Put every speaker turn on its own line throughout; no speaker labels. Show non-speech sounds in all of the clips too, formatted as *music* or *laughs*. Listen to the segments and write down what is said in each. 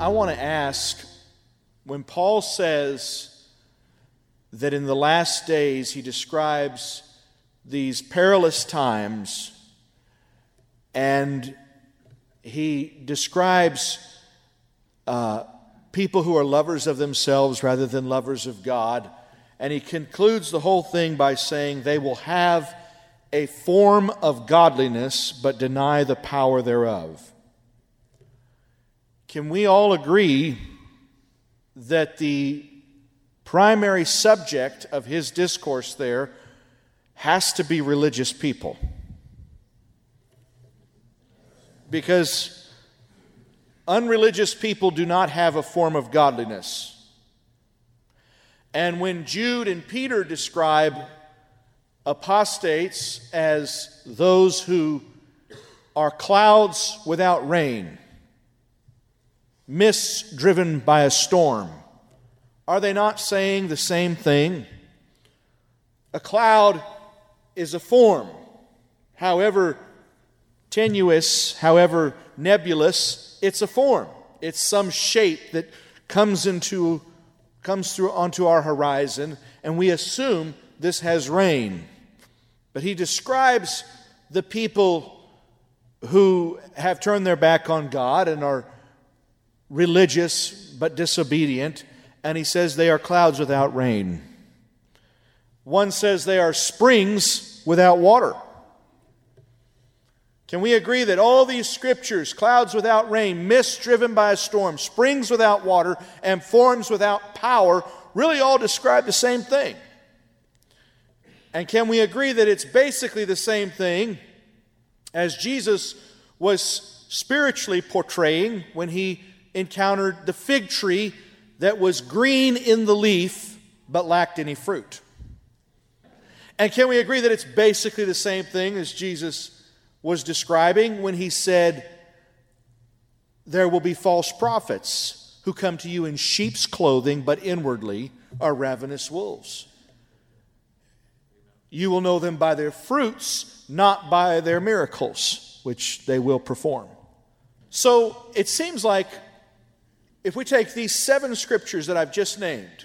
I want to ask when Paul says that in the last days he describes these perilous times and he describes uh, people who are lovers of themselves rather than lovers of God. And he concludes the whole thing by saying they will have a form of godliness but deny the power thereof. Can we all agree that the primary subject of his discourse there has to be religious people? Because unreligious people do not have a form of godliness. And when Jude and Peter describe apostates as those who are clouds without rain, mists driven by a storm. Are they not saying the same thing? A cloud is a form, however tenuous, however nebulous, it's a form. It's some shape that comes into comes through onto our horizon and we assume this has rain. But he describes the people who have turned their back on God and are religious but disobedient, and he says they are clouds without rain. One says they are springs without water. Can we agree that all these scriptures, clouds without rain, mist driven by a storm, springs without water, and forms without power, really all describe the same thing? And can we agree that it's basically the same thing as Jesus was spiritually portraying when he encountered the fig tree that was green in the leaf but lacked any fruit. And can we agree that it's basically the same thing as Jesus was describing when he said, There will be false prophets who come to you in sheep's clothing, but inwardly are ravenous wolves. You will know them by their fruits, not by their miracles, which they will perform. So it seems like if we take these seven scriptures that I've just named,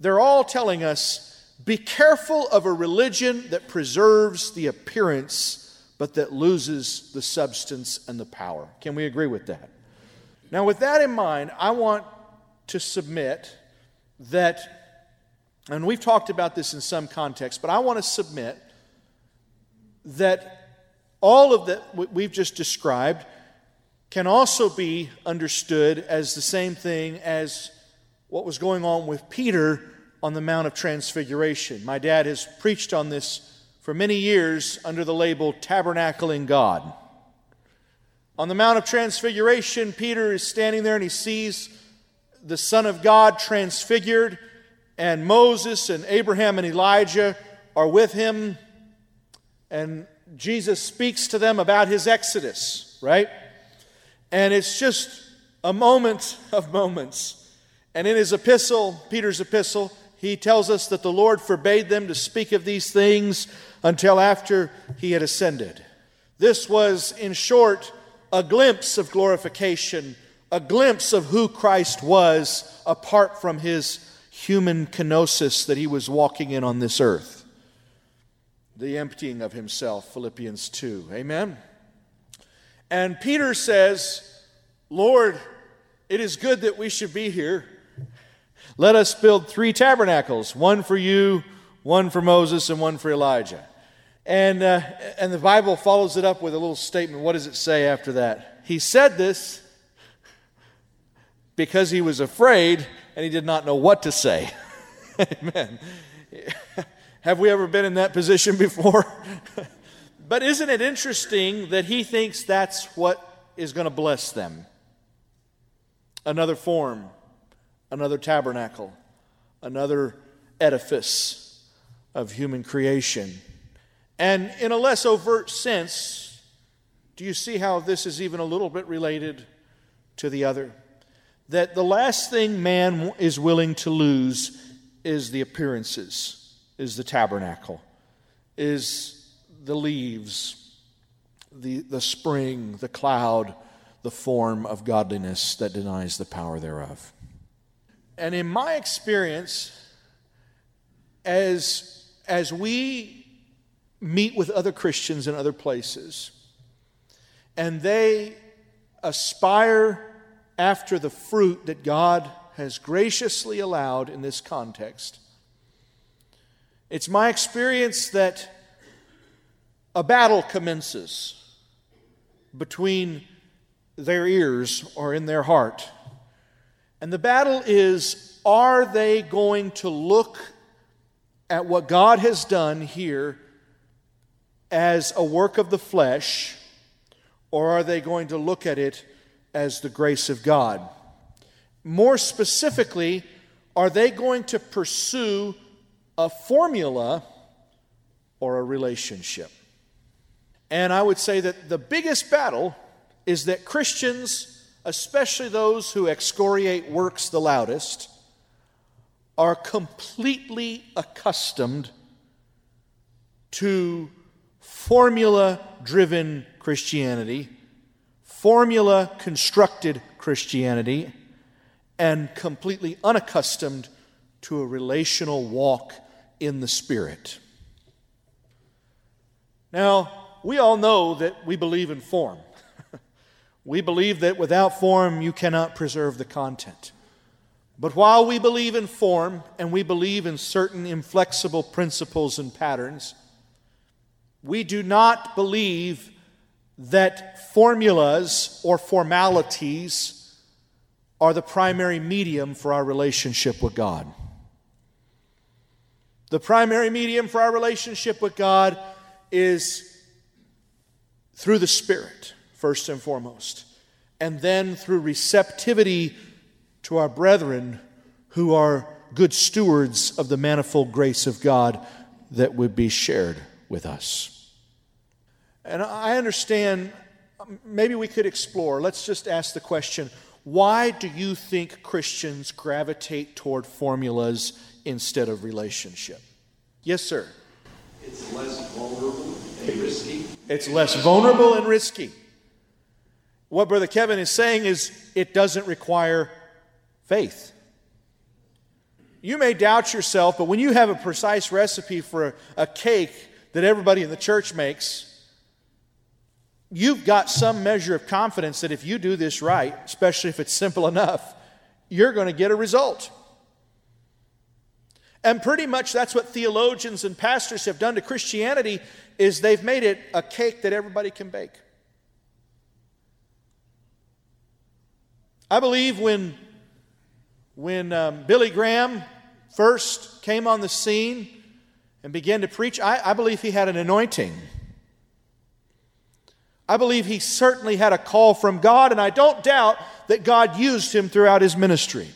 they're all telling us be careful of a religion that preserves the appearance but that loses the substance and the power. Can we agree with that? Now, with that in mind, I want to submit that, and we've talked about this in some context, but I want to submit that all of that we've just described can also be understood as the same thing as what was going on with Peter on the Mount of Transfiguration. My dad has preached on this for many years under the label Tabernacling God. On the Mount of Transfiguration, Peter is standing there and he sees the Son of God transfigured, and Moses and Abraham and Elijah are with him, and Jesus speaks to them about his exodus, right? And it's just a moment of moments. And in his epistle, Peter's epistle, he tells us that the Lord forbade them to speak of these things until after he had ascended. This was, in short, a glimpse of glorification, a glimpse of who Christ was apart from his human kenosis that he was walking in on this earth. The emptying of himself, Philippians 2. Amen. And Peter says, Lord, it is good that we should be here. Let us build three tabernacles one for you, one for Moses, and one for Elijah. And, uh, and the Bible follows it up with a little statement. What does it say after that? He said this because he was afraid and he did not know what to say. *laughs* Amen. Have we ever been in that position before? *laughs* But isn't it interesting that he thinks that's what is going to bless them? Another form, another tabernacle, another edifice of human creation. And in a less overt sense, do you see how this is even a little bit related to the other? That the last thing man is willing to lose is the appearances, is the tabernacle, is the leaves, the, the spring, the cloud, the form of godliness that denies the power thereof. And in my experience, as, as we meet with other Christians in other places, and they aspire after the fruit that God has graciously allowed in this context, it's my experience that a battle commences between their ears or in their heart. And the battle is are they going to look at what God has done here as a work of the flesh, or are they going to look at it as the grace of God? More specifically, are they going to pursue a formula or a relationship? And I would say that the biggest battle is that Christians, especially those who excoriate works the loudest, are completely accustomed to formula driven Christianity, formula constructed Christianity, and completely unaccustomed to a relational walk in the Spirit. Now, we all know that we believe in form. *laughs* We believe that without form, you cannot preserve the content. But while we believe in form and we believe in certain inflexible principles and patterns, we do not believe that formulas or formalities are the primary medium for our relationship with God. The primary medium for our relationship with God is through the Spirit first and foremost, and then through receptivity to our brethren who are good stewards of the manifold grace of God that would be shared with us. And I understand, maybe we could explore. Let's just ask the question why do you think Christians gravitate toward formulas instead of relationship? Yes, sir.
It's less vulnerable and risky.
It's less vulnerable and risky. What Brother Kevin is saying is it doesn't require faith. You may doubt yourself, but when you have a precise recipe for a, cake that everybody in the church makes, you've got some measure of confidence that if you do this right, especially if it's simple enough, you're going to get a result. And pretty much that's what theologians and pastors have done to Christianity is they've made it a cake that everybody can bake. I believe when, when um, Billy Graham first came on the scene and began to preach, I, I believe he had an anointing. I believe he certainly had a call from God, and I don't doubt that God used him throughout his ministry.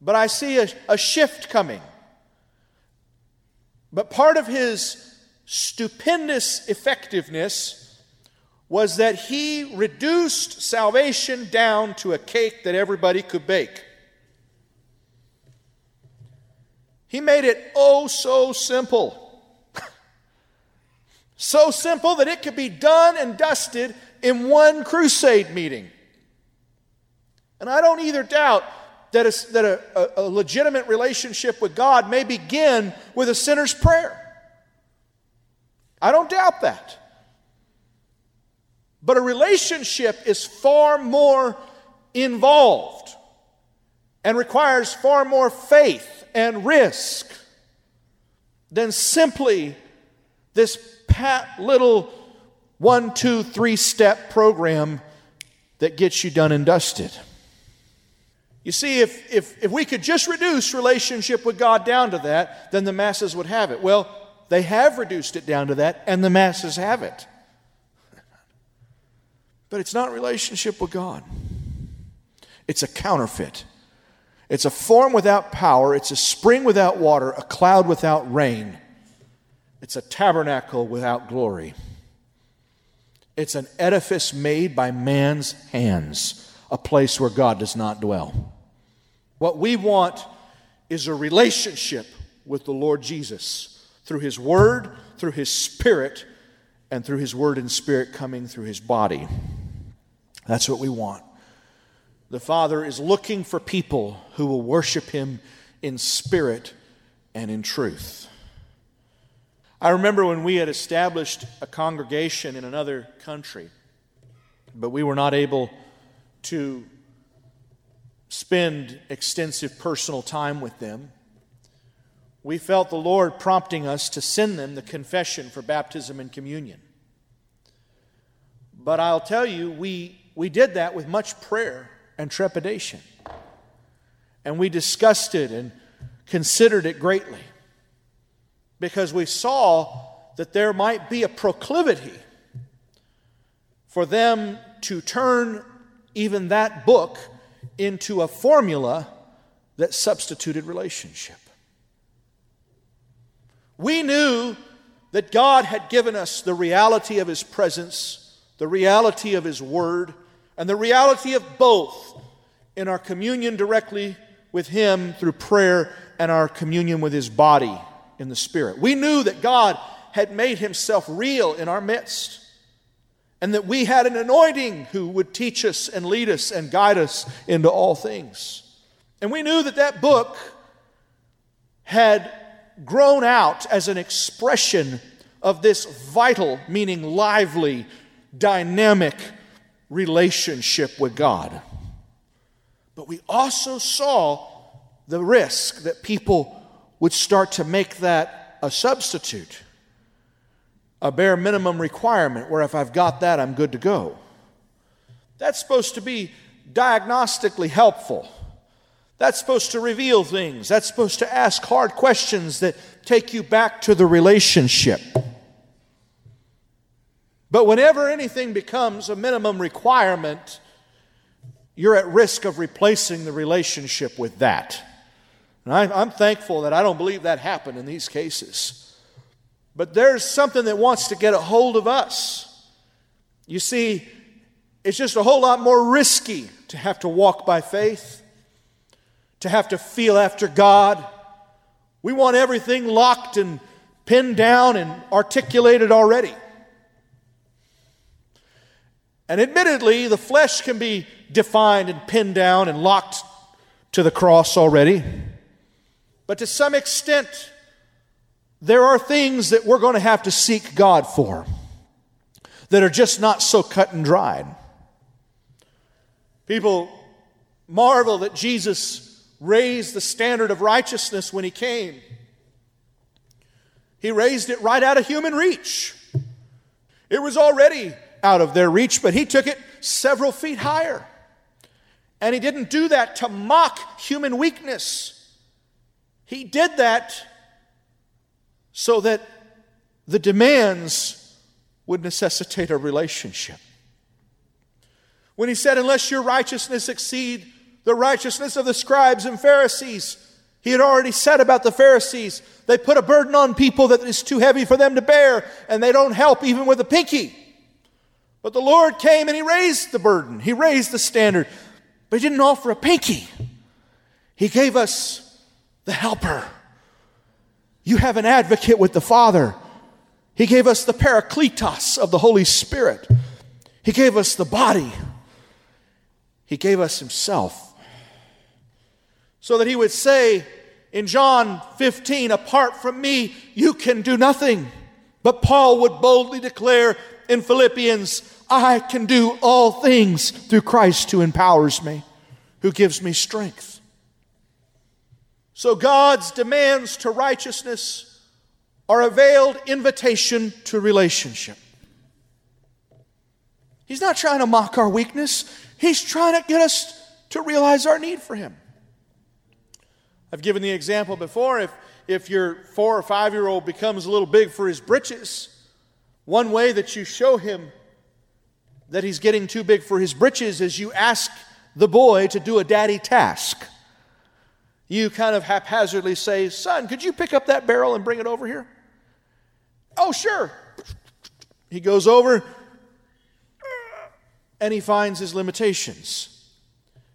But I see a, a shift coming. But part of his stupendous effectiveness was that he reduced salvation down to a cake that everybody could bake. He made it oh so simple. *laughs* so simple that it could be done and dusted in one crusade meeting. And I don't either doubt that, a, that a, a, legitimate relationship with God may begin with a sinner's prayer. I don't doubt that. But a relationship is far more involved and requires far more faith and risk than simply this pat little one, two, three step program that gets you done and dusted. You see, if, if, if we could just reduce relationship with God down to that, then the masses would have it. Well, they have reduced it down to that, and the masses have it. But it's not relationship with God. It's a counterfeit. It's a form without power. It's a spring without water, a cloud without rain. It's a tabernacle without glory. It's an edifice made by man's hands, a place where God does not dwell. What we want is a relationship with the Lord Jesus through His Word, through His Spirit, and through His Word and Spirit coming through His body. That's what we want. The Father is looking for people who will worship Him in spirit and in truth. I remember when we had established a congregation in another country, but we were not able to spend extensive personal time with them. We felt the Lord prompting us to send them the confession for baptism and communion. But I'll tell you, we, we did that with much prayer and trepidation. And we discussed it and considered it greatly because we saw that there might be a proclivity for them to turn even that book into a formula that substituted relationship. We knew that God had given us the reality of His presence, the reality of His Word, and the reality of both in our communion directly with Him through prayer and our communion with His body in the Spirit. We knew that God had made Himself real in our midst and that we had an anointing who would teach us and lead us and guide us into all things. And we knew that that book had grown out as an expression of this vital, meaning lively, dynamic relationship with God. But we also saw the risk that people would start to make that a substitute a bare minimum requirement where if I've got that, I'm good to go. That's supposed to be diagnostically helpful. That's supposed to reveal things. That's supposed to ask hard questions that take you back to the relationship. But whenever anything becomes a minimum requirement, you're at risk of replacing the relationship with that. And I, am thankful that I don't believe that happened in these cases. But there's something that wants to get a hold of us. You see, it's just a whole lot more risky to have to walk by faith, to have to feel after God. We want everything locked and pinned down and articulated already. And admittedly, the flesh can be defined and pinned down and locked to the cross already. But to some extent, there are things that we're going to have to seek God for that are just not so cut and dried. People marvel that Jesus raised the standard of righteousness when he came. He raised it right out of human reach. It was already out of their reach, but he took it several feet higher. And he didn't do that to mock human weakness. He did that so that the demands would necessitate a relationship. When he said, Unless your righteousness exceed the righteousness of the scribes and Pharisees, he had already said about the Pharisees, they put a burden on people that is too heavy for them to bear, and they don't help even with a pinky. But the Lord came and he raised the burden, he raised the standard, but he didn't offer a pinky. He gave us the helper you have an advocate with the Father. He gave us the parakletos of the Holy Spirit. He gave us the body. He gave us Himself. So that He would say in John 15, Apart from me, you can do nothing. But Paul would boldly declare in Philippians, I can do all things through Christ who empowers me, who gives me strength. So God's demands to righteousness are a veiled invitation to relationship. He's not trying to mock our weakness, He's trying to get us to realize our need for Him. I've given the example before if, if your four or five year old becomes a little big for his britches, one way that you show him that he's getting too big for his britches is you ask the boy to do a daddy task you kind of haphazardly say, Son, could you pick up that barrel and bring it over here? Oh, sure. He goes over and he finds his limitations.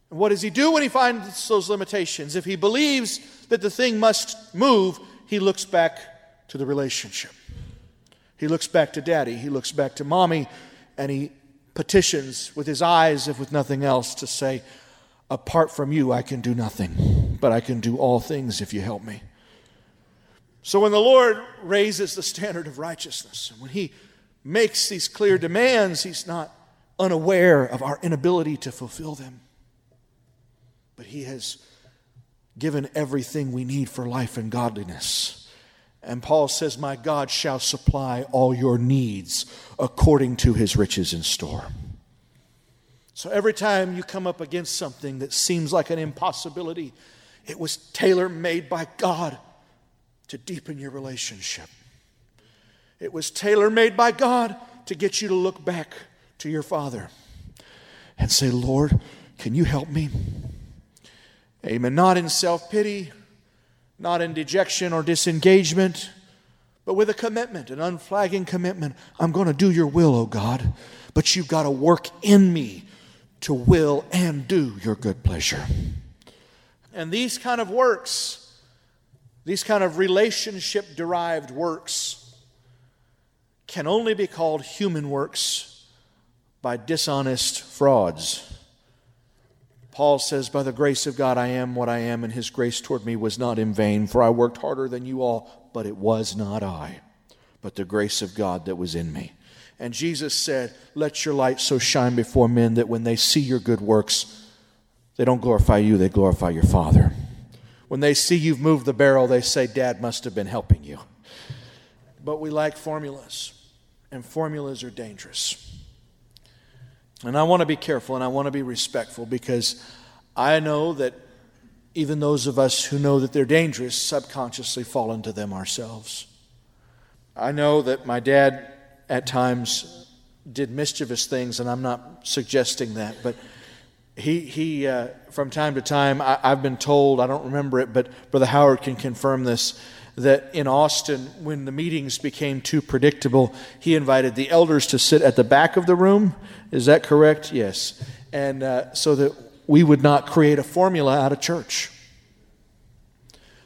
And what does he do when he finds those limitations? If he believes that the thing must move, he looks back to the relationship. He looks back to daddy, he looks back to mommy, and he petitions with his eyes, if with nothing else, to say, Apart from you, I can do nothing, but I can do all things if you help me. So when the Lord raises the standard of righteousness, and when he makes these clear demands, he's not unaware of our inability to fulfill them. But he has given everything we need for life and godliness. And Paul says, My God shall supply all your needs according to his riches in store. So every time you come up against something that seems like an impossibility, it was tailor made by God to deepen your relationship. It was tailor made by God to get you to look back to your Father and say, Lord, can you help me? Amen. Not in self pity, not in dejection or disengagement, but with a commitment, an unflagging commitment. I'm going to do your will, O God, but you've got to work in me to will and do your good pleasure. And these kind of works, these kind of relationship derived works, can only be called human works by dishonest frauds. Paul says, By the grace of God, I am what I am, and his grace toward me was not in vain, for I worked harder than you all, but it was not I, but the grace of God that was in me. And Jesus said, Let your light so shine before men that when they see your good works, they don't glorify you, they glorify your Father. When they see you've moved the barrel, they say, Dad must have been helping you. But we like formulas, and formulas are dangerous. And I want to be careful and I want to be respectful because I know that even those of us who know that they're dangerous subconsciously fall into them ourselves. I know that my dad at times did mischievous things, and I'm not suggesting that, but he, he uh, from time to time, I, I've been told, I don't remember it, but Brother Howard can confirm this, that in Austin, when the meetings became too predictable, he invited the elders to sit at the back of the room. Is that correct? Yes. And uh, so that we would not create a formula out of church.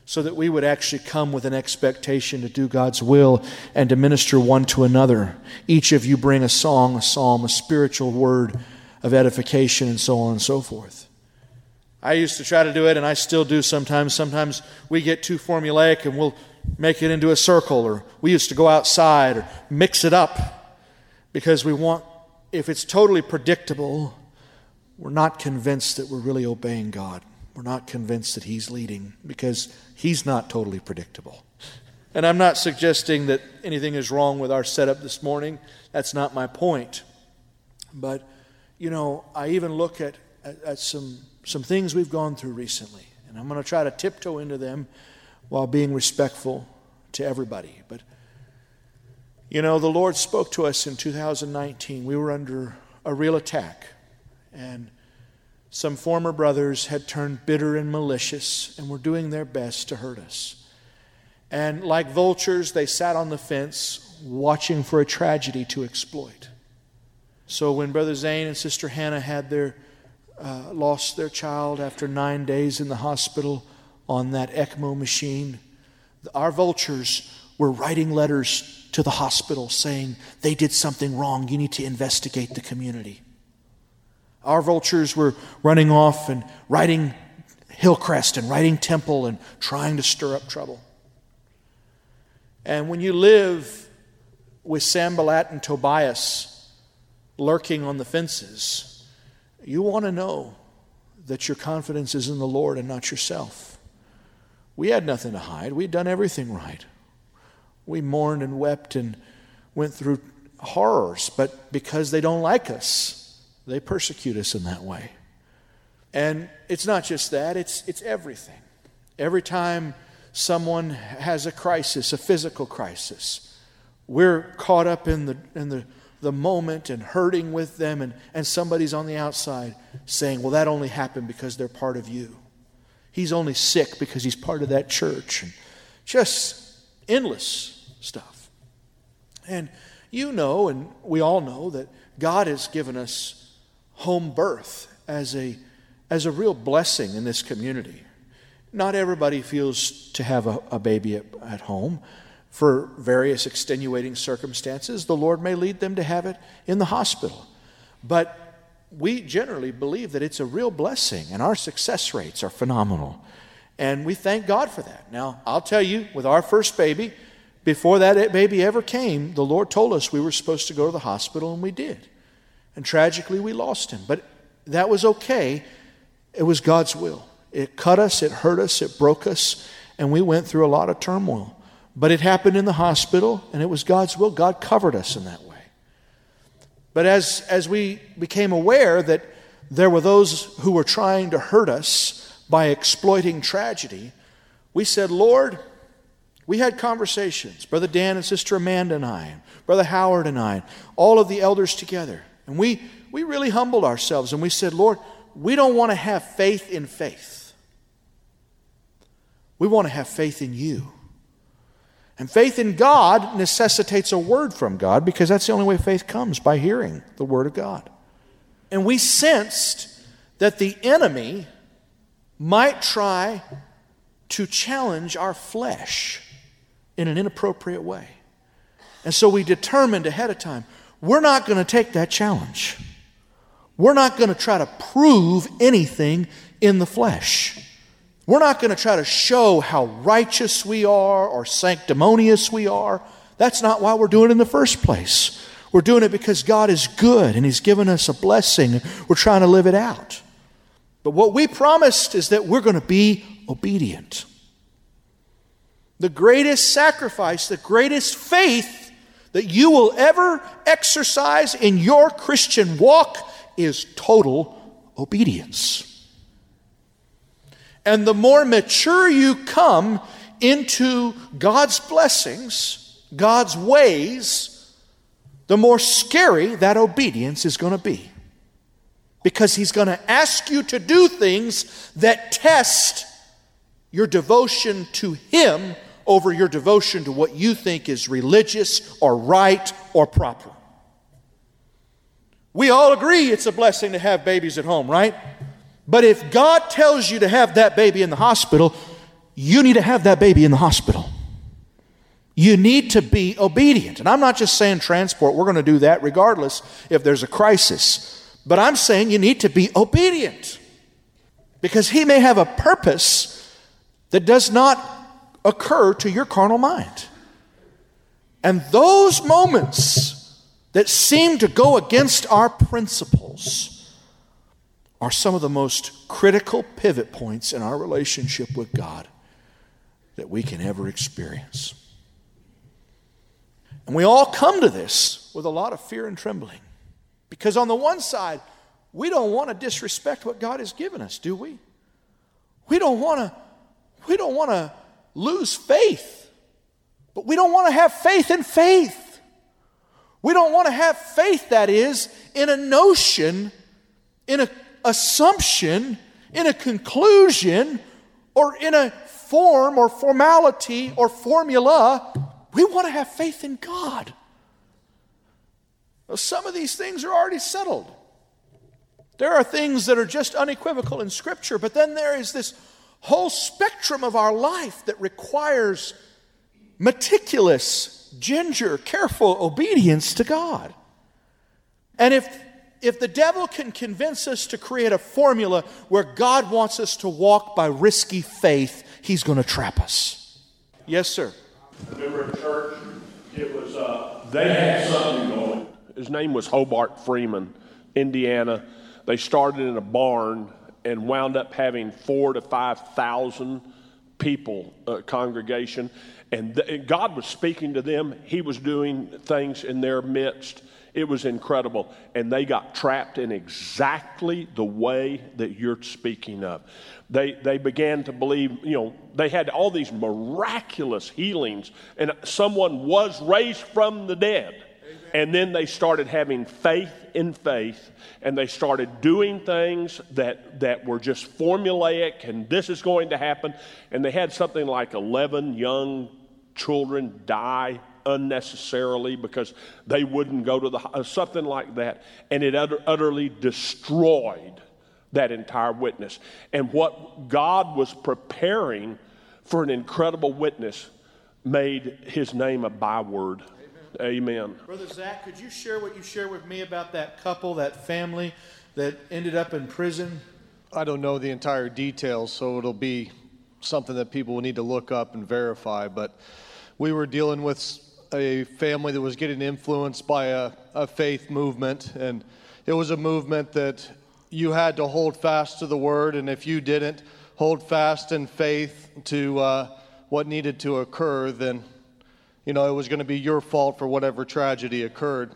So that we would actually come with an expectation to do God's will and to minister one to another. Each of you bring a song, a psalm, a spiritual word of edification, and so on and so forth. I used to try to do it, and I still do sometimes. Sometimes we get too formulaic and we'll make it into a circle, or we used to go outside or mix it up because we want, if it's totally predictable, we're not convinced that we're really obeying God. We're not convinced that He's leading because He's not totally predictable. And I'm not suggesting that anything is wrong with our setup this morning. That's not my point. But, you know, I even look at, at, at some some things we've gone through recently, and I'm going to try to tiptoe into them while being respectful to everybody. But, you know, the Lord spoke to us in 2019. We were under a real attack, and some former brothers had turned bitter and malicious and were doing their best to hurt us. And like vultures, they sat on the fence watching for a tragedy to exploit. So when Brother Zane and Sister Hannah had their uh, lost their child after nine days in the hospital on that ECMO machine. Our vultures were writing letters to the hospital saying they did something wrong. You need to investigate the community. Our vultures were running off and riding Hillcrest and riding Temple and trying to stir up trouble. And when you live with Sanballat and Tobias lurking on the fences, you want to know that your confidence is in the Lord and not yourself. We had nothing to hide. We'd done everything right. We mourned and wept and went through horrors, but because they don't like us, they persecute us in that way. And it's not just that, it's, it's everything. Every time someone has a crisis, a physical crisis, we're caught up in the, in the the moment and hurting with them, and, and somebody's on the outside saying, Well, that only happened because they're part of you. He's only sick because he's part of that church. And just endless stuff. And you know, and we all know, that God has given us home birth as a, as a real blessing in this community. Not everybody feels to have a, a baby at, at home for various extenuating circumstances, the Lord may lead them to have it in the hospital. But we generally believe that it's a real blessing, and our success rates are phenomenal. And we thank God for that. Now, I'll tell you, with our first baby, before that baby ever came, the Lord told us we were supposed to go to the hospital, and we did. And tragically, we lost him. But that was okay. It was God's will. It cut us, it hurt us, it broke us, and we went through a lot of turmoil. But it happened in the hospital, and it was God's will. God covered us in that way. But as, as we became aware that there were those who were trying to hurt us by exploiting tragedy, we said, Lord, we had conversations, Brother Dan and Sister Amanda and I, Brother Howard and I, all of the elders together. And we, we really humbled ourselves and we said, Lord, we don't want to have faith in faith. We want to have faith in you. And faith in God necessitates a word from God because that's the only way faith comes by hearing the word of God. And we sensed that the enemy might try to challenge our flesh in an inappropriate way. And so we determined ahead of time we're not going to take that challenge. We're not going to try to prove anything in the flesh. We're not going to try to show how righteous we are or sanctimonious we are. That's not why we're doing it in the first place. We're doing it because God is good and He's given us a blessing. We're trying to live it out. But what we promised is that we're going to be obedient. The greatest sacrifice, the greatest faith that you will ever exercise in your Christian walk is total obedience. And the more mature you come into God's blessings, God's ways, the more scary that obedience is going to be. Because He's going to ask you to do things that test your devotion to Him over your devotion to what you think is religious or right or proper. We all agree it's a blessing to have babies at home, right? But if God tells you to have that baby in the hospital, you need to have that baby in the hospital. You need to be obedient. And I'm not just saying transport, we're going to do that regardless if there's a crisis. But I'm saying you need to be obedient. Because He may have a purpose that does not occur to your carnal mind. And those moments that seem to go against our principles, are some of the most critical pivot points in our relationship with God that we can ever experience. And we all come to this with a lot of fear and trembling. Because on the one side, we don't want to disrespect what God has given us, do we? We don't want to we don't want to lose faith. But we don't want to have faith in faith. We don't want to have faith that is in a notion in a assumption, in a conclusion, or in a form or formality or formula. We want to have faith in God. Well, some of these things are already settled. There are things that are just unequivocal in Scripture, but then there is this whole spectrum of our life that requires meticulous, ginger, careful obedience to God. And if if the devil can convince us to create a formula where God wants us to walk by risky faith, he's going to trap us. Yes, sir.
remember in church, it was, uh, they had something going. His name was Hobart Freeman, Indiana. They started in a barn and wound up having four to 5,000 people, uh, congregation. And, th- and God was speaking to them, He was doing things in their midst it was incredible. And they got trapped in exactly the way that you're speaking of. They, they began to believe, you know, they had all these miraculous healings, and someone was raised from the dead. And then they started having faith in faith, and they started doing things that, that were just formulaic, and this is going to happen. And they had something like 11 young children die unnecessarily because they wouldn't go to the something like that. And it utter, utterly destroyed that entire witness. And what god was preparing for an incredible witness made his name a byword Amen.
Brother Zach, could you share what you shared with me about that couple, that family that ended up in prison?
I don't know the entire details, so it'll be something that people will need to look up and verify. But we were dealing with a family that was getting influenced by a, a faith movement, and it was a movement that you had to hold fast to the word, and if you didn't hold fast in faith to uh, what needed to occur, then you know it was going to be your fault for whatever tragedy occurred.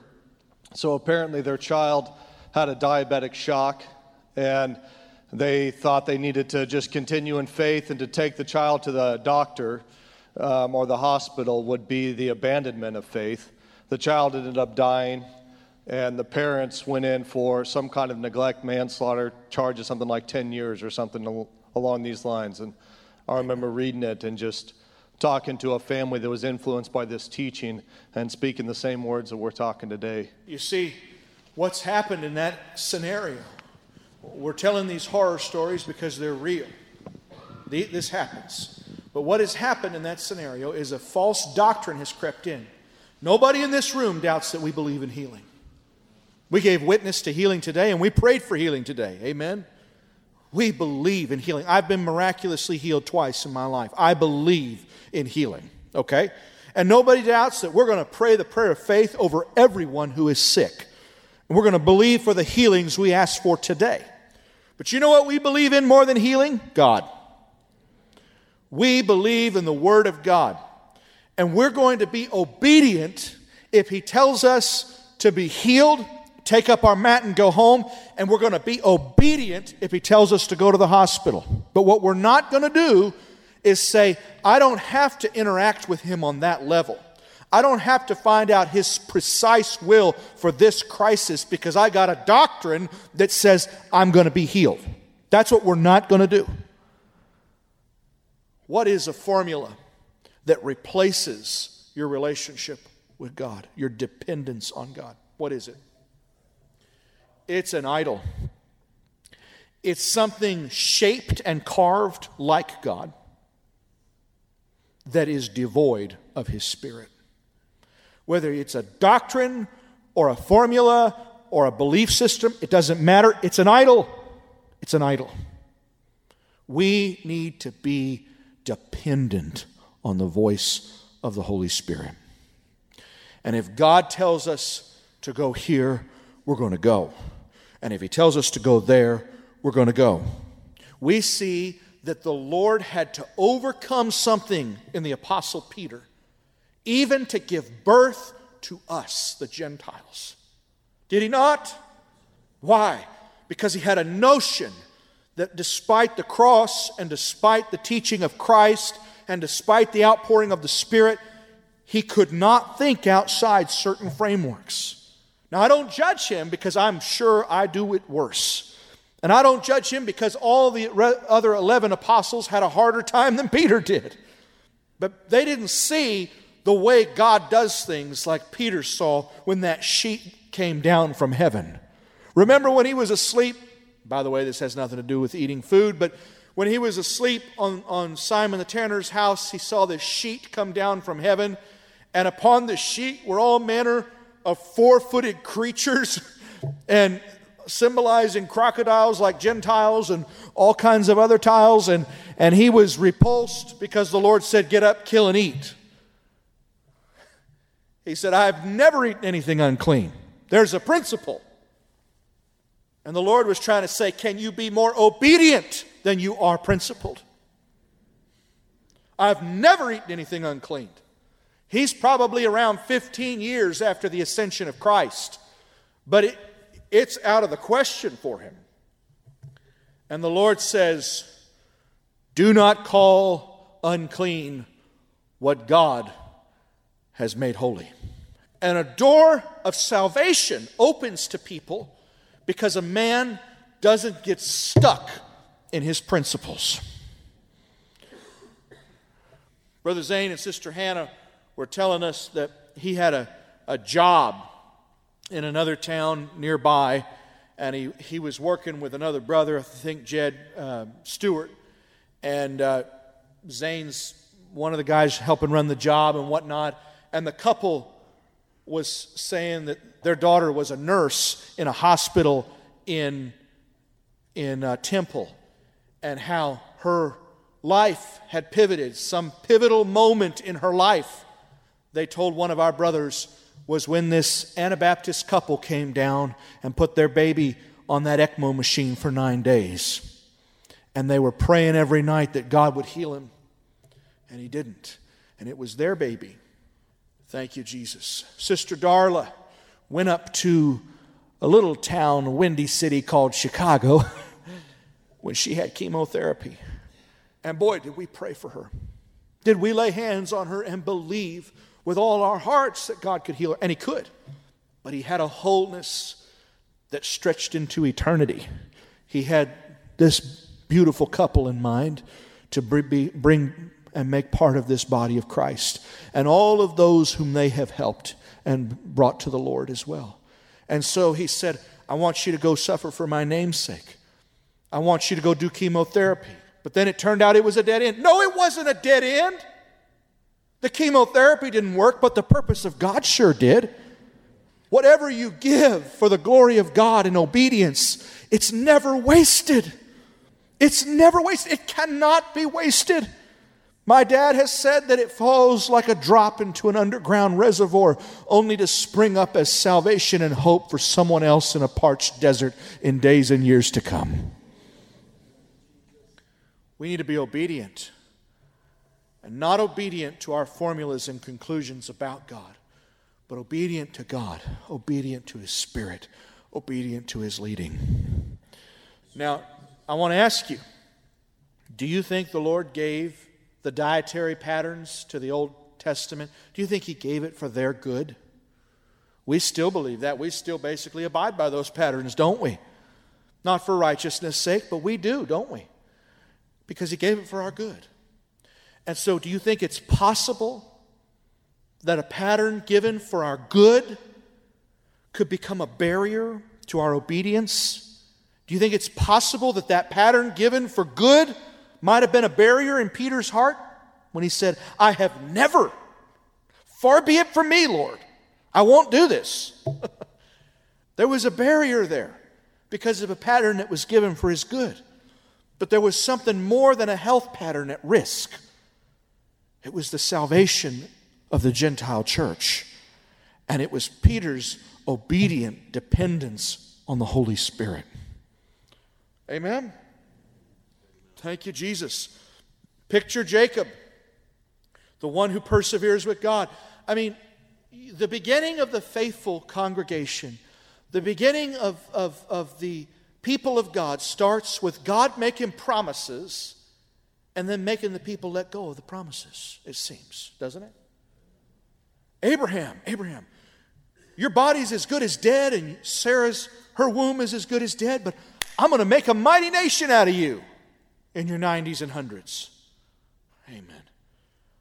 So apparently, their child had a diabetic shock, and they thought they needed to just continue in faith and to take the child to the doctor um, or the hospital would be the abandonment of faith. The child ended up dying, and the parents went in for some kind of neglect manslaughter charges, something like 10 years or something along these lines. And I remember reading it and just talking to a family that was influenced by this teaching and speaking the same words that we're talking today.
You see, what's happened in that scenario we're telling these horror stories because they're real. This happens. But what has happened in that scenario is a false doctrine has crept in. Nobody in this room doubts that we believe in healing. We gave witness to healing today and we prayed for healing today. Amen. We believe in healing. I've been miraculously healed twice in my life. I believe in healing. Okay? And nobody doubts that we're going to pray the prayer of faith over everyone who is sick. And we're going to believe for the healings we ask for today. But you know what we believe in more than healing? God. We believe in the Word of God. And we're going to be obedient if He tells us to be healed, take up our mat and go home. And we're going to be obedient if He tells us to go to the hospital. But what we're not going to do is say, I don't have to interact with Him on that level. I don't have to find out his precise will for this crisis because I got a doctrine that says I'm going to be healed. That's what we're not going to do. What is a formula that replaces your relationship with God, your dependence on God? What is it? It's an idol. It's something shaped and carved like God that is devoid of His Spirit whether it's a doctrine or a formula or a belief system, it doesn't matter. It's an idol. It's an idol. We need to be dependent on the voice of the Holy Spirit. And if God tells us to go here, we're going to go. And if He tells us to go there, we're going to go. We see that the Lord had to overcome something in the Apostle Peter even to give birth to us, the Gentiles. Did he not? Why? Because he had a notion that despite the cross and despite the teaching of Christ and despite the outpouring of the Spirit, he could not think outside certain frameworks. Now, I don't judge him because I'm sure I do it worse. And I don't judge him because all the other 11 apostles had a harder time than Peter did. But they didn't see the way God does things like Peter saw when that sheet came down from heaven. Remember when he was asleep? By the way, this has nothing to do with eating food, but when he was asleep on, on Simon the tanner's house, he saw this sheet come down from heaven, and upon the sheet were all manner of four footed creatures *laughs* and symbolizing crocodiles like Gentiles and all kinds of other tiles. And, and he was repulsed because the Lord said, Get up, kill, and eat. He said, I've never eaten anything unclean. There's a principle. And the Lord was trying to say, Can you be more obedient than you are principled? I've never eaten anything unclean. He's probably around 15 years after the ascension of Christ, but it, it's out of the question for him. And the Lord says, Do not call unclean what God has made holy. And a door of salvation opens to people because a man doesn't get stuck in his principles. Brother Zane and Sister Hannah were telling us that he had a, a job in another town nearby, and he, he was working with another brother, I think Jed uh, Stewart. And uh, Zane's one of the guys helping run the job and whatnot and the couple was saying that their daughter was a nurse in a hospital in, in uh, Temple and how her life had pivoted, some pivotal moment in her life. They told one of our brothers was when this Anabaptist couple came down and put their baby on that ECMO machine for nine days. And they were praying every night that God would heal him. And he didn't. And it was their baby. Thank you, Jesus. Sister Darla went up to a little town, a windy city called Chicago, *laughs* when she had chemotherapy. And boy, did we pray for her. Did we lay hands on her and believe with all our hearts that God could heal her? And He could. But He had a wholeness that stretched into eternity. He had this beautiful couple in mind to bring and make part of this body of Christ, and all of those whom they have helped and brought to the Lord as well. And so he said, I want you to go suffer for my name's sake. I want you to go do chemotherapy. But then it turned out it was a dead end. No, it wasn't a dead end. The chemotherapy didn't work, but the purpose of God sure did. Whatever you give for the glory of God in obedience, it's never wasted. It's never wasted. It cannot be wasted. My dad has said that it falls like a drop into an underground reservoir, only to spring up as salvation and hope for someone else in a parched desert in days and years to come. We need to be obedient and not obedient to our formulas and conclusions about God, but obedient to God, obedient to His Spirit, obedient to His leading. Now, I want to ask you do you think the Lord gave the dietary patterns to the Old Testament? Do you think He gave it for their good? We still believe that. We still basically abide by those patterns, don't we? Not for righteousness' sake, but we do, don't we? because He gave it for our good. And so, do you think it's possible that a pattern given for our good could become a barrier to our obedience? Do you think it's possible that that pattern given for good might have been a barrier in Peter's heart when he said, I have never, far be it from me, Lord, I won't do this? *laughs* there was a barrier there because of a pattern that was given for his good. But there was something more than a health pattern at risk. It was the salvation of the Gentile church. And it was Peter's obedient dependence on the Holy Spirit. Amen? Thank you, Jesus. Picture Jacob, the one who perseveres with God. I mean, the beginning of the faithful congregation, the beginning of, of, of the people of God starts with God making promises and then making the people let go of the promises, it seems, doesn't it? Abraham, Abraham, your body's as good as dead, and Sarah's, her womb is as good as dead, but I'm going to make a mighty nation out of you in your 90s and 100s. Amen.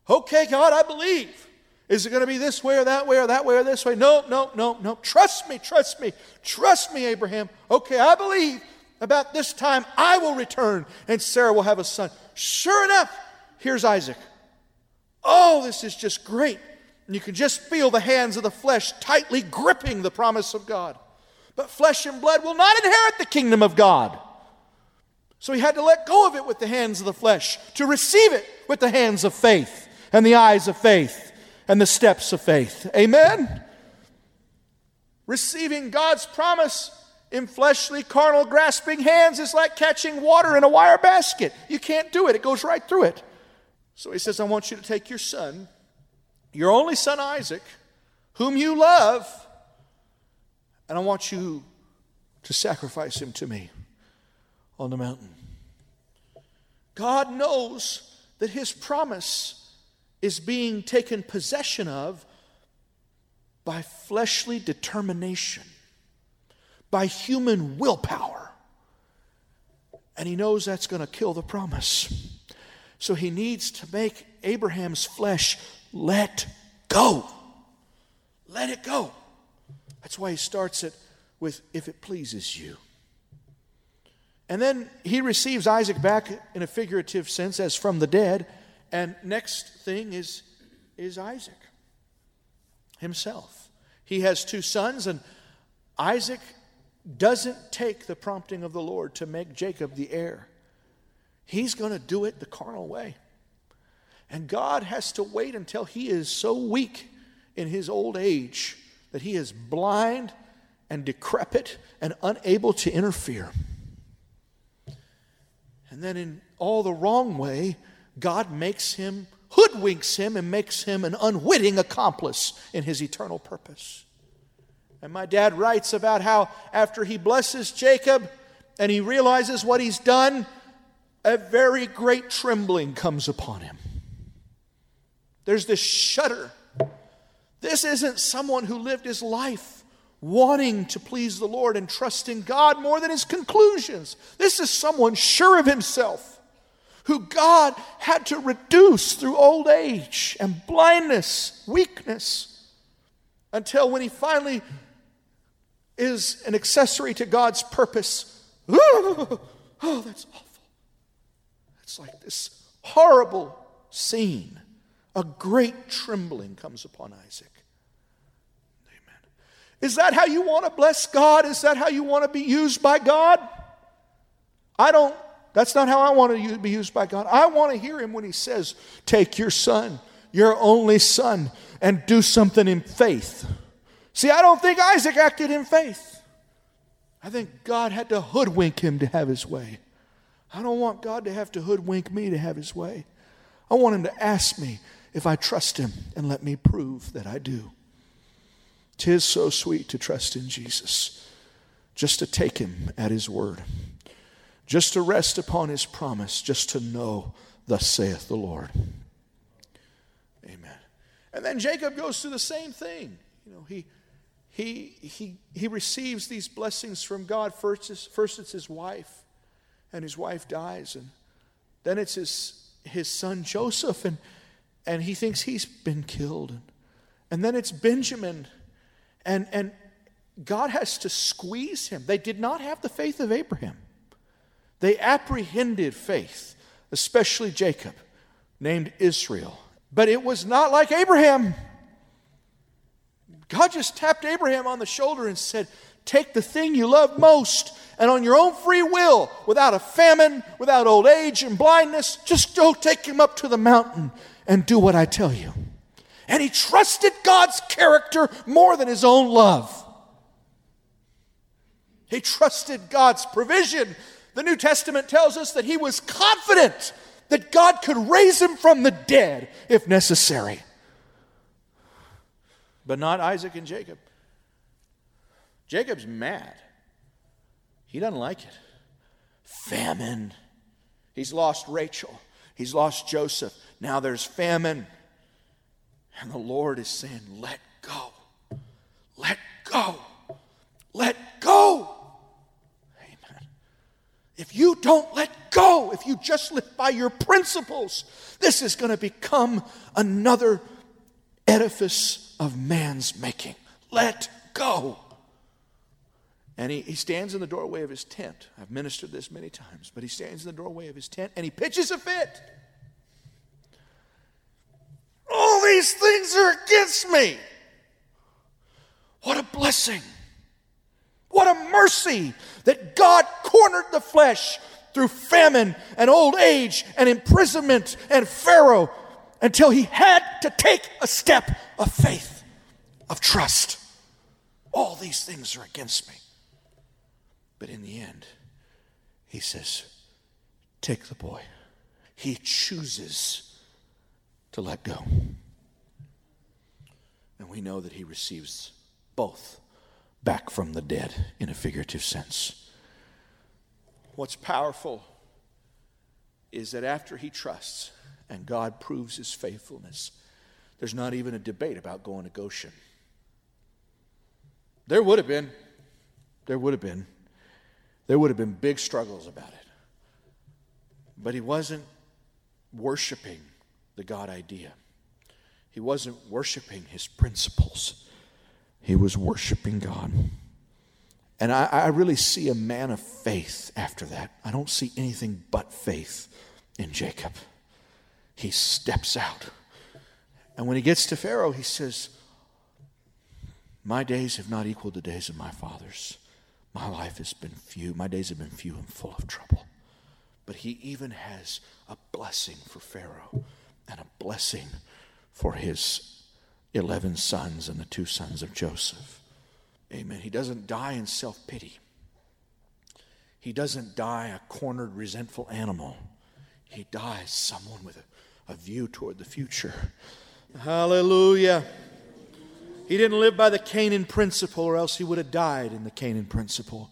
Okay, God, I believe. Is it going to be this way or that way or that way or this way? No, no, no, no. Trust me, trust me, trust me, Abraham. Okay, I believe about this time I will return and Sarah will have a son. Sure enough, here's Isaac. Oh, this is just great. And you can just feel the hands of the flesh tightly gripping the promise of God. But flesh and blood will not inherit the kingdom of God. So he had to let go of it with the hands of the flesh to receive it with the hands of faith and the eyes of faith and the steps of faith. Amen? Receiving God's promise in fleshly, carnal, grasping hands is like catching water in a wire basket. You can't do it, it goes right through it. So he says, I want you to take your son, your only son Isaac, whom you love, and I want you to sacrifice him to me on the mountain. God knows that his promise is being taken possession of by fleshly determination, by human willpower. And he knows that's going to kill the promise. So he needs to make Abraham's flesh let go. Let it go. That's why he starts it with, if it pleases you. And then he receives Isaac back in a figurative sense as from the dead. And next thing is, is Isaac himself. he has two sons, and Isaac doesn't take the prompting of the Lord to make Jacob the heir. He's going to do it the carnal way. And God has to wait until he is so weak in his old age that he is blind and decrepit and unable to interfere. And then, in all the wrong way, God makes him, hoodwinks him, and makes him an unwitting accomplice in his eternal purpose. And my dad writes about how after he blesses Jacob and he realizes what he's done, a very great trembling comes upon him. There's this shudder. This isn't someone who lived his life wanting to please the Lord and trusting God more than his conclusions. This is someone sure of himself who God had to reduce through old age and blindness, weakness, until when he finally is an accessory to God's purpose. *laughs* Oh, that's awful. It's like this horrible scene. A great trembling comes upon Isaac. Amen. Is that how you want to bless God? Is that how you want to be used by God? I don't, that's not how I want to be used by God. I want to hear him when he says, Take your son, your only son, and do something in faith. See, I don't think Isaac acted in faith. I think God had to hoodwink him to have his way. I don't want God to have to hoodwink me to have his way. I want him to ask me if I trust him and let me prove that I do. Tis so sweet to trust in Jesus, just to take him at his word, just to rest upon his promise, just to know, thus saith the Lord. Amen. And then Jacob goes through the same thing. You know, he he he he receives these blessings from God. First, first it's his wife and his wife dies. And then it's his, his son Joseph, and, and he thinks he's been killed. And, then it's Benjamin, and, and God has to squeeze him. They did not have the faith of Abraham, they apprehended faith, especially Jacob, named Israel. But it was not like Abraham. God just tapped Abraham on the shoulder and said, Take the thing you love most and on your own free will, without a famine, without old age and blindness, just go take him up to the mountain and do what I tell you. And he trusted God's character more than his own love. He trusted God's provision. The New Testament tells us that he was confident that God could raise him from the dead if necessary. But not Isaac and Jacob. Jacob's mad. He doesn't like it. Famine. He's lost Rachel. He's lost Joseph. Now there's famine. And the Lord is saying, Let go. Let go. Let go. Amen. If you don't let go, if you just live by your principles, this is going to become another edifice of man's making. Let go. And he, he stands in the doorway of his tent. I've ministered this many times, but he stands in the doorway of his tent and he pitches a fit. All these things are against me. What a blessing. What a mercy that God cornered the flesh through famine and old age and imprisonment and Pharaoh until he had to take a step of faith, of trust. All these things are against me. But in the end, he says, Take the boy. He chooses to let go. And we know that he receives both back from the dead in a figurative sense. What's powerful is that after he trusts and God proves his faithfulness, there's not even a debate about going to Goshen. There would have been. There would have been there would have been big struggles about it. But he wasn't worshiping the God idea, he wasn't worshiping his principles, he was worshiping God. And I, I, really see a man of faith after that. I don't see anything but faith in Jacob. He steps out. And when he gets to Pharaoh, he says, My days have not equaled the days of my fathers. My life has been few. My days have been few and full of trouble. But he even has a blessing for Pharaoh and a blessing for his 11 sons and the two sons of Joseph. Amen. He doesn't die in self pity, he doesn't die a cornered, resentful animal. He dies someone with a, a view toward the future. Hallelujah. He didn't live by the Canaan principle, or else he would have died in the Canaan principle.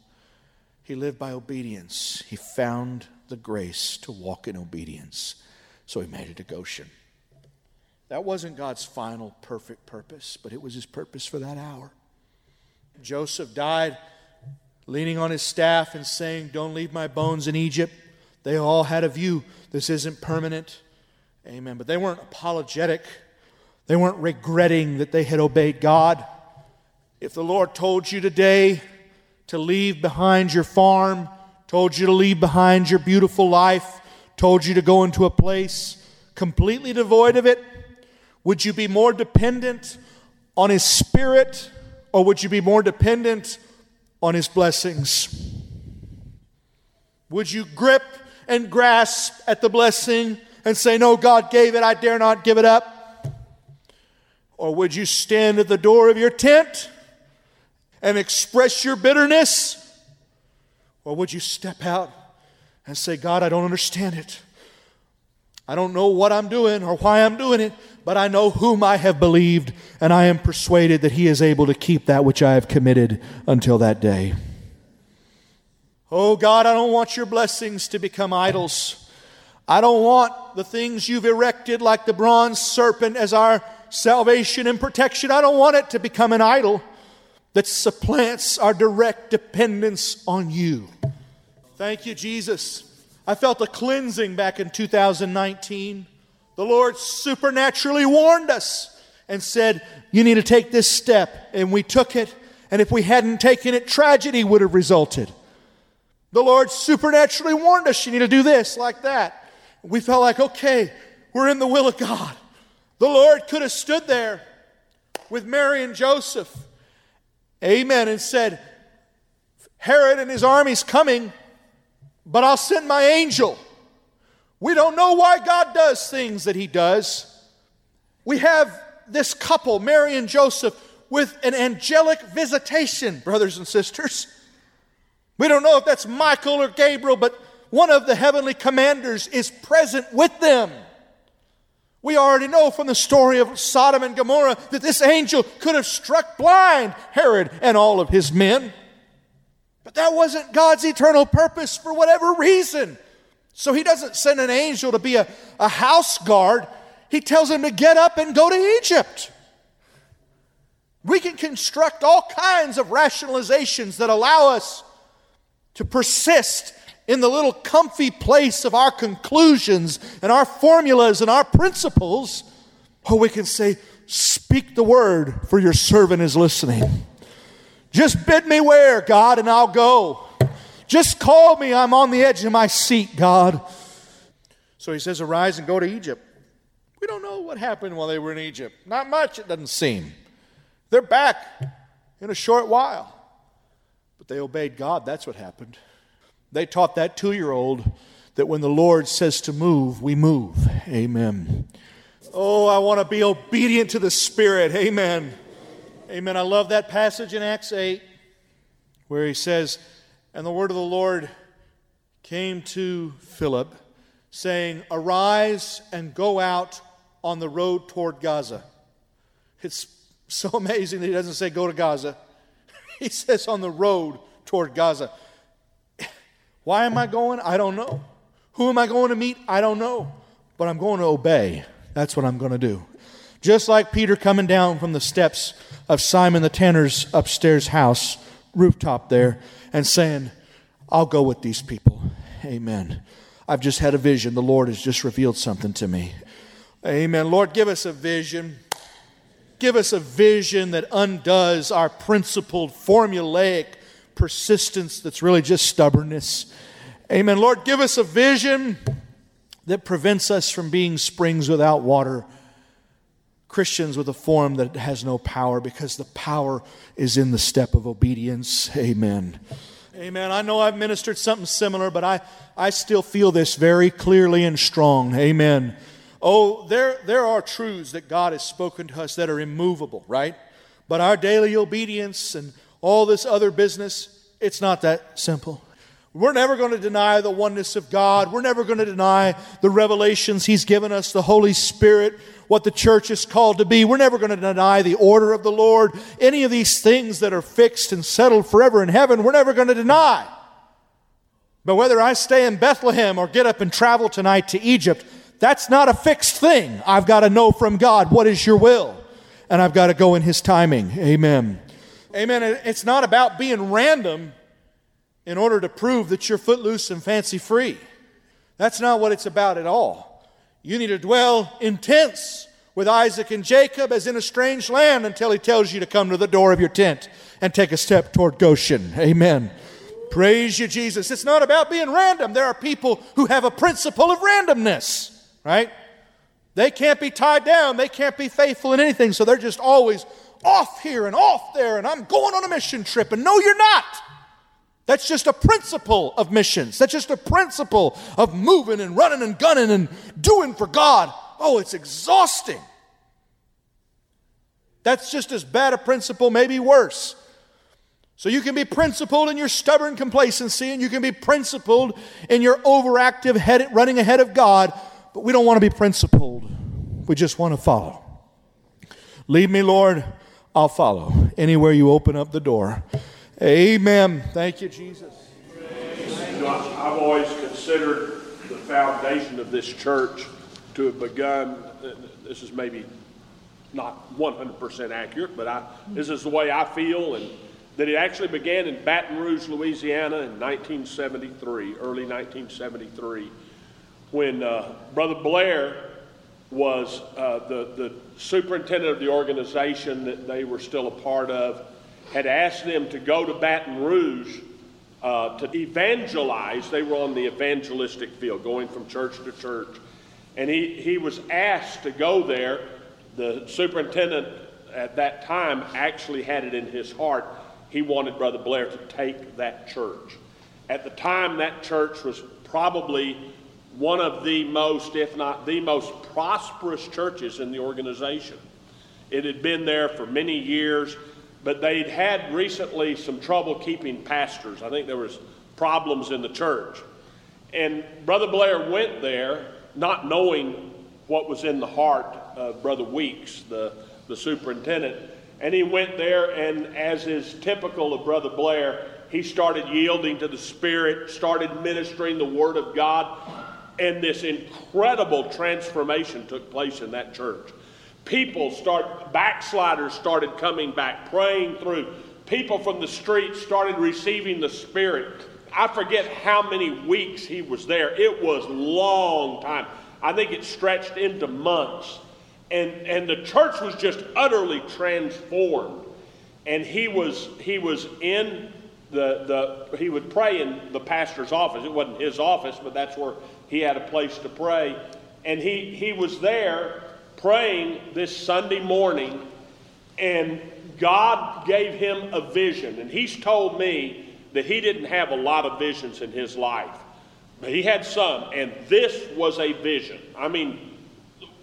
He lived by obedience. He found the grace to walk in obedience. So he made it to Goshen. That wasn't God's final perfect purpose, but it was his purpose for that hour. Joseph died leaning on his staff and saying, Don't leave my bones in Egypt. They all had a view. This isn't permanent. Amen. But they weren't apologetic, they weren't regretting that they had obeyed God. If the Lord told you today to leave behind your farm, told you to leave behind your beautiful life, told you to go into a place completely devoid of it, would you be more dependent on His Spirit or would you be more dependent on His blessings? Would you grip and grasp at the blessing and say, No, God gave it, I dare not give it up? Or would you stand at the door of your tent and express your bitterness? Or would you step out and say, God, I don't understand it. I don't know what I'm doing or why I'm doing it, but I know whom I have believed, and I am persuaded that He is able to keep that which I have committed until that day. Oh God, I don't want your blessings to become idols. I don't want the things you've erected, like the bronze serpent, as our salvation and protection. I don't want it to become an idol that supplants our direct dependence on you. Thank you, Jesus. I felt a cleansing back in 2019. The Lord supernaturally warned us and said, You need to take this step. And we took it. And if we hadn't taken it, tragedy would have resulted. The Lord supernaturally warned us, You need to do this, like that. We felt like, okay, we're in the will of God. The Lord could have stood there with Mary and Joseph, amen, and said, Herod and his army's coming but I'll send my angel. We don't know why God does things that He does. We have this couple, Mary and Joseph, with an angelic visitation, brothers and sisters. We don't know if that's Michael or Gabriel, but one of the heavenly commanders is present with them. We already know from the story of Sodom and Gomorrah that this angel could have struck blind Herod and all of his men. But that wasn't God's eternal purpose for whatever reason. So he doesn't send an angel to be a, a house guard, he tells him to get up and go to Egypt. We can construct all kinds of rationalizations that allow us to persist in the little comfy place of our conclusions and our formulas and our principles, or we can say, Speak the word, for your servant is listening. Just bid me where, God, and I'll go. Just call me. I'm on the edge of my seat, God. So he says, Arise and go to Egypt. We don't know what happened while they were in Egypt. Not much, it doesn't seem. They're back in a short while. But they obeyed God. That's what happened. They taught that two year old that when the Lord says to move, we move. Amen. Oh, I want to be obedient to the Spirit. Amen. Amen. I love that passage in Acts 8 where he says, And the word of the Lord came to Philip, saying, Arise and go out on the road toward Gaza. It's so *laughs* amazing that he doesn't say go to Gaza. *laughs* He says on the road toward Gaza. Why am I going? I don't know. Who am I going to meet? I don't know. But I'm going to obey. That's what I'm going to do. Just like Peter coming down from the steps of Simon the tanner's upstairs house, rooftop there, and saying, I'll go with these people. Amen. I've just had a vision. The Lord has just revealed something to me. Amen. Lord, give us a vision. Give us a vision that undoes our principled, formulaic persistence that's really just stubbornness. Amen. Lord, give us a vision that prevents us from being springs without water Christians with a form that has no power because the power is in the step of obedience. Amen. Amen. I know I've ministered something similar, but I, I still feel this very clearly and strong. Amen. Oh, there, there are truths that God has spoken to us that are immovable, right? But our daily obedience and all this other business, it's not that simple. We're never going to deny the oneness of God. We're never going to deny the revelations He's given us, the Holy Spirit, what the church is called to be. We're never going to deny the order of the Lord. Any of these things that are fixed and settled forever in heaven, we're never going to deny. But whether I stay in Bethlehem or get up and travel tonight to Egypt, that's not a fixed thing. I've got to know from God what is your will, and I've got to go in His timing. Amen. Amen. It's not about being random in order to prove that you're footloose and fancy free. That's not what it's about at all. You need to dwell intense with Isaac and Jacob as in a strange land until he tells you to come to the door of your tent and take a step toward Goshen. Amen. Praise you, Jesus. It's not about being random. There are people who have a principle of randomness, right? They can't be tied down, they can't be faithful in anything, so they're just always off here and off there, and I'm going on a mission trip, and no, you're not. That's just a principle of missions. That's just a principle of moving and running and gunning and doing for God. Oh, it's exhausting. That's just as bad a principle, maybe worse. So you can be principled in your stubborn complacency, and you can be principled in your overactive head, running ahead of God, but we don't want to be principled. We just want to follow. Lead me, Lord, I'll follow. Anywhere you open up the door. Amen. Thank you, Jesus.
You know, I've always considered the foundation of this church to have begun. This is maybe not 100% accurate, but I, this is the way I feel, and that it actually began in Baton Rouge, Louisiana in 1973, early 1973, when uh, Brother Blair was uh, the, the superintendent of the organization that they were still a part of had asked them to go to Baton Rouge uh, to evangelize. They were on the evangelistic field, going from church to church. And he, he was asked to go there. The superintendent at that time actually had it in his heart. He wanted Brother Blair to take that church. At the time, that church was probably one of the most, if not the most prosperous churches in the organization. It had been there for many years but they'd had recently some trouble keeping pastors. I think there was problems in the church. And Brother Blair went there not knowing what was in the heart of Brother Weeks, the, the superintendent. And he went there, and as is typical of Brother Blair, he started yielding to the Spirit, started ministering the Word of God, and this incredible transformation took place in that church people start, backsliders started coming back, praying through. People from the streets started receiving the Spirit. I forget how many weeks he was there. It was long time. I think it stretched into months. And, and the church was just utterly transformed. And he was, he was in the, the, he would pray in the pastor's office. It wasn't his office, but that's where he had a place to pray. And he, he was there praying this Sunday morning, and God gave him a vision. And he's told me that he didn't have a lot of visions in his life, but he had some, and this was a vision. I mean,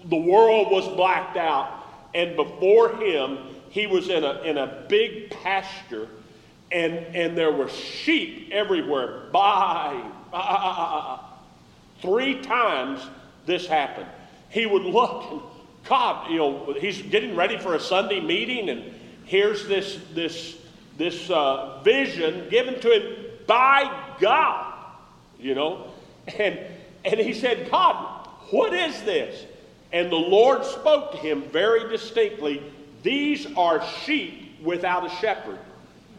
the world was blacked out, and before him, he was in a, in a big pasture, and, and there were sheep everywhere. By, by *laughs* ah, ah, ah, three times this happened. He would look and God, you know, he's getting ready for a Sunday meeting, and here's this this this uh, vision given to him by God, you know, and and he said, God, what is this? And the Lord spoke to him very distinctly. These are sheep without a shepherd.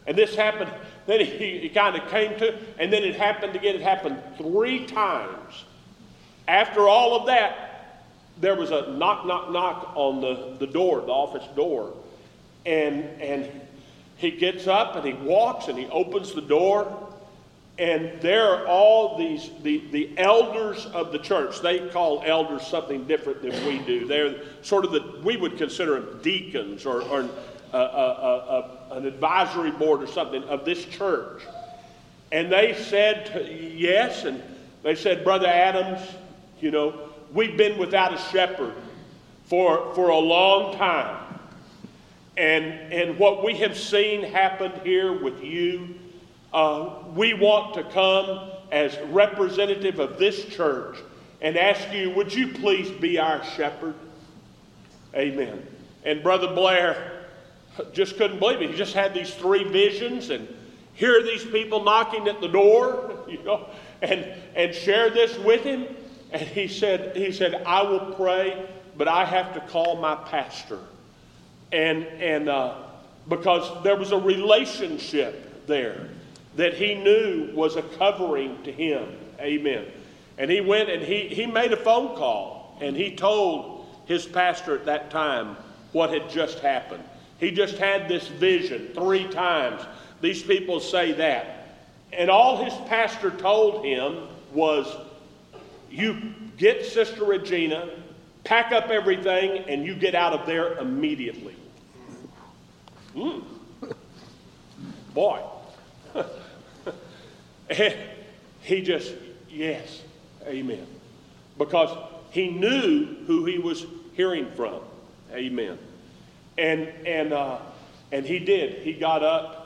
And this happened, then he, he kind of came to, and then it happened again. It happened three times. After all of that, there was a knock, knock, knock on the, the door, the office door. And, and he gets up and he walks and he opens the door. and there are all these the, the elders of the church they call elders something different than we do they're sort of the we would consider them deacons or, or a, a, a, an advisory board or something of this church and they said yes and they said brother adams you know we've been without a shepherd for for a long time and and what we have seen happen here with you uh, we want to come as representative of this church and ask you, would you please be our shepherd? Amen. And Brother Blair just couldn't believe it. He just had these three visions, and here are these people knocking at the door, *laughs* you know, and, and share this with him. And he said, he said, I will pray, but I have to call my pastor. And, and uh, because there was a relationship there that he knew was a covering to him. Amen. And he went and he, he made a phone call and he told his pastor at that time what had just happened. He just had this vision three times. These people say that. And all his pastor told him was, You get Sister Regina, pack up everything, and you get out of there immediately. Mm. Boy. And *laughs* he just, yes, amen. Because he knew who he was hearing from. Amen. And, and, uh, and he did. He got up.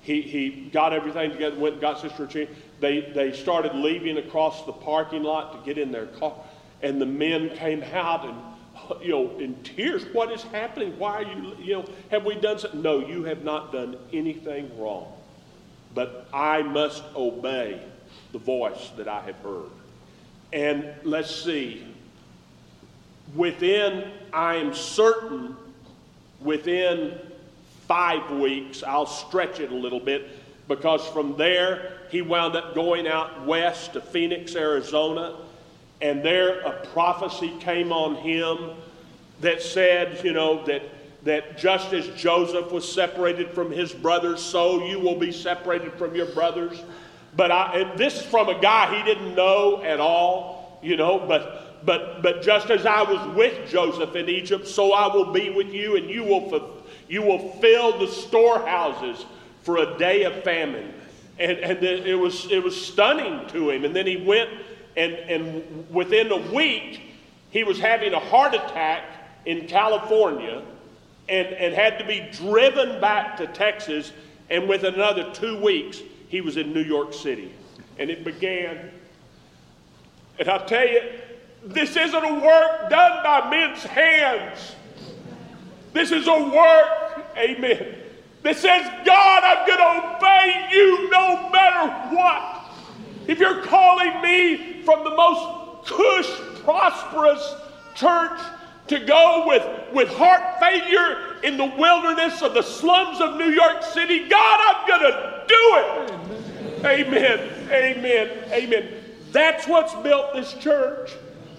He, he got everything together, went and got Sister Regina. They, they started leaving across the parking lot to get in their car. And the men came out and, you know, in tears. What is happening? Why are you, you know, have we done something? No, you have not done anything wrong but I must obey the voice that I have heard. And let's see, within, I am certain, within five weeks, I'll stretch it a little bit, because from there, he wound up going out west to Phoenix, Arizona, and there a prophecy came on him that said, you know, that that just as Joseph was separated from his brothers, so you will be separated from your brothers. But I, and this is from a guy he didn't know at all, you know, but, but, but just as I was with Joseph in Egypt, so I will be with you, and you will, you will fill the storehouses for a day of famine. And, and it, was, it was stunning to him. And then he went, and, and within a week, he was having a heart attack in California and, and had to be driven back to Texas. And within another two weeks, he was in New York City. And it began. And I'll tell you, this isn't a work done by men's hands. This is a work, amen, that says, God, I'm going to obey you no matter what. If you're calling me from the most cush, prosperous church to go with, with heart failure in the wilderness of the slums of New York City. God, I'm going to do it. Amen. Amen. Amen. That's what's built this church.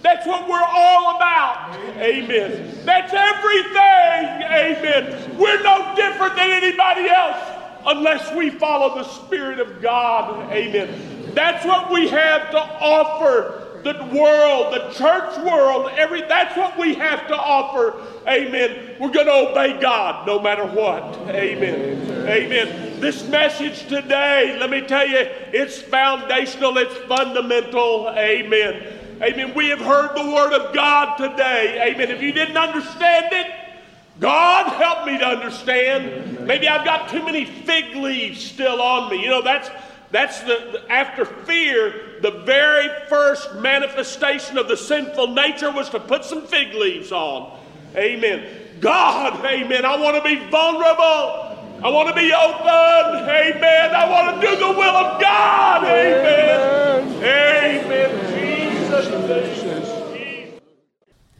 That's what we're all about. Amen. That's everything. Amen. We're no different than anybody else unless we follow the Spirit of God. Amen. That's what we have to offer the world, the church world, every that's what we have to offer. Amen. We're going to obey God no matter what. Amen. Amen. This message today, let me tell you, it's foundational, it's fundamental. Amen. Amen. We have heard the word of God today. Amen. If you didn't understand it, God help me to understand. Maybe I've got too many fig leaves still on me. You know, that's that's the, after fear, the very first manifestation of the sinful nature was to put some fig leaves on. Amen. God, amen. I want to be vulnerable. I want to be open. Amen. I want to do the will of God. Amen. Amen. Jesus.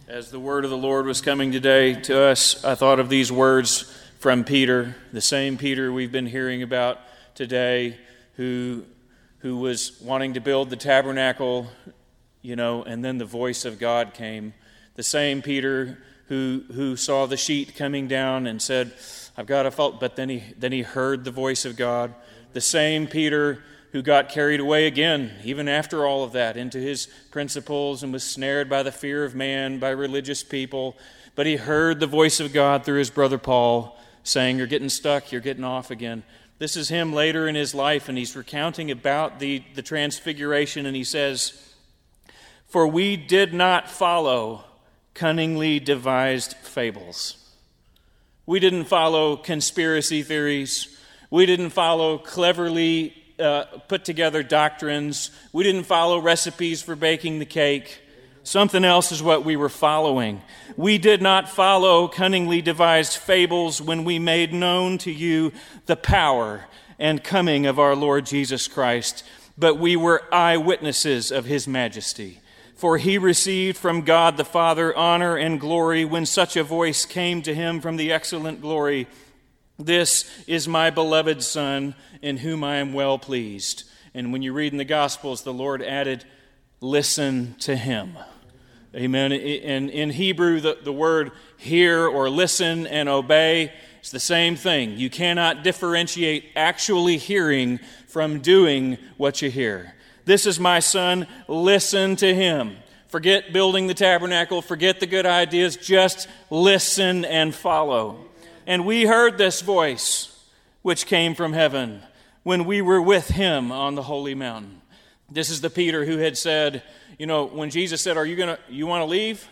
As the word of the Lord was coming today to us, I thought of these words from Peter, the same Peter we've been hearing about today who, who was wanting to build the tabernacle, you know, and then the voice of God came. The same Peter who, who saw the sheet coming down and said, I've got a fault, but then he, then he heard the voice of God. The same Peter who got carried away again, even after all of that, into his principles and was snared by the fear of man, by religious people. But he heard the voice of God through his brother Paul saying, You're getting stuck, you're getting off again. This is him later in his life, and he's recounting about the, the transfiguration, and he says, For we did not follow cunningly devised fables. We didn't follow conspiracy theories. We didn't follow cleverly uh, put together doctrines. We didn't follow recipes for baking the cake. Something else is what we were following. We did not follow cunningly devised fables when we made known to you the power and coming of our Lord Jesus Christ, but we were eyewitnesses of his majesty. For he received from God the Father honor and glory when such a voice came to him from the excellent glory This is my beloved Son, in whom I am well pleased. And when you read in the Gospels, the Lord added, Listen to him. Amen. And in Hebrew, the, the word hear or listen and obey is the same thing. You cannot differentiate actually hearing from doing what you hear. This is my son, listen to him. Forget building the tabernacle, forget the good ideas, just listen and follow. And we heard this voice which came from heaven when we were with him on the holy mountain. This is the Peter who had said, you know, when Jesus said, Are you going to, you want to leave?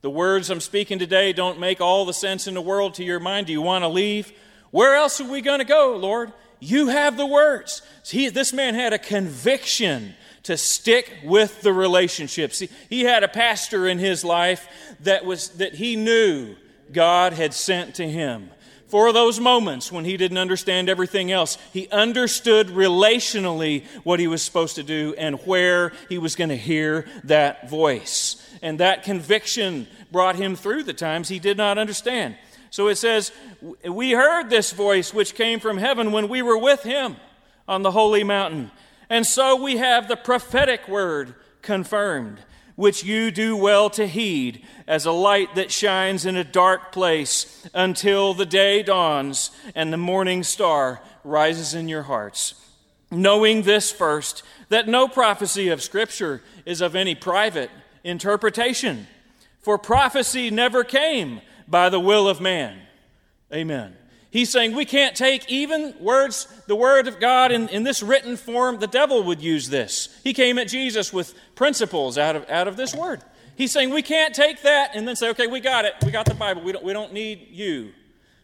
The words I'm speaking today don't make all the sense in the world to your mind. Do you want to leave? Where else are we going to go, Lord? You have the words. He, this man had a conviction to stick with the relationships. He, he had a pastor in his life that, was, that he knew God had sent to him for those moments when he didn't understand everything else. He understood relationally what he was supposed to do and where he was going to hear that voice. And that conviction brought him through the times he did not understand. So it says, We heard this voice which came from heaven when we were with him on the holy mountain. And so we have the prophetic word confirmed which you do well to heed, as a light that shines in a dark place until the day dawns and the morning star rises in your hearts. Knowing this first, that no prophecy of Scripture is of any private interpretation, for prophecy never came by the will of man. Amen. He's saying we can't take even words, the word of God in, in this written form. The devil would use this. He came at Jesus with principles out of, out of this word. He's saying we can't take that and then say, okay, we got it. We got the Bible. We don't, we don't need you.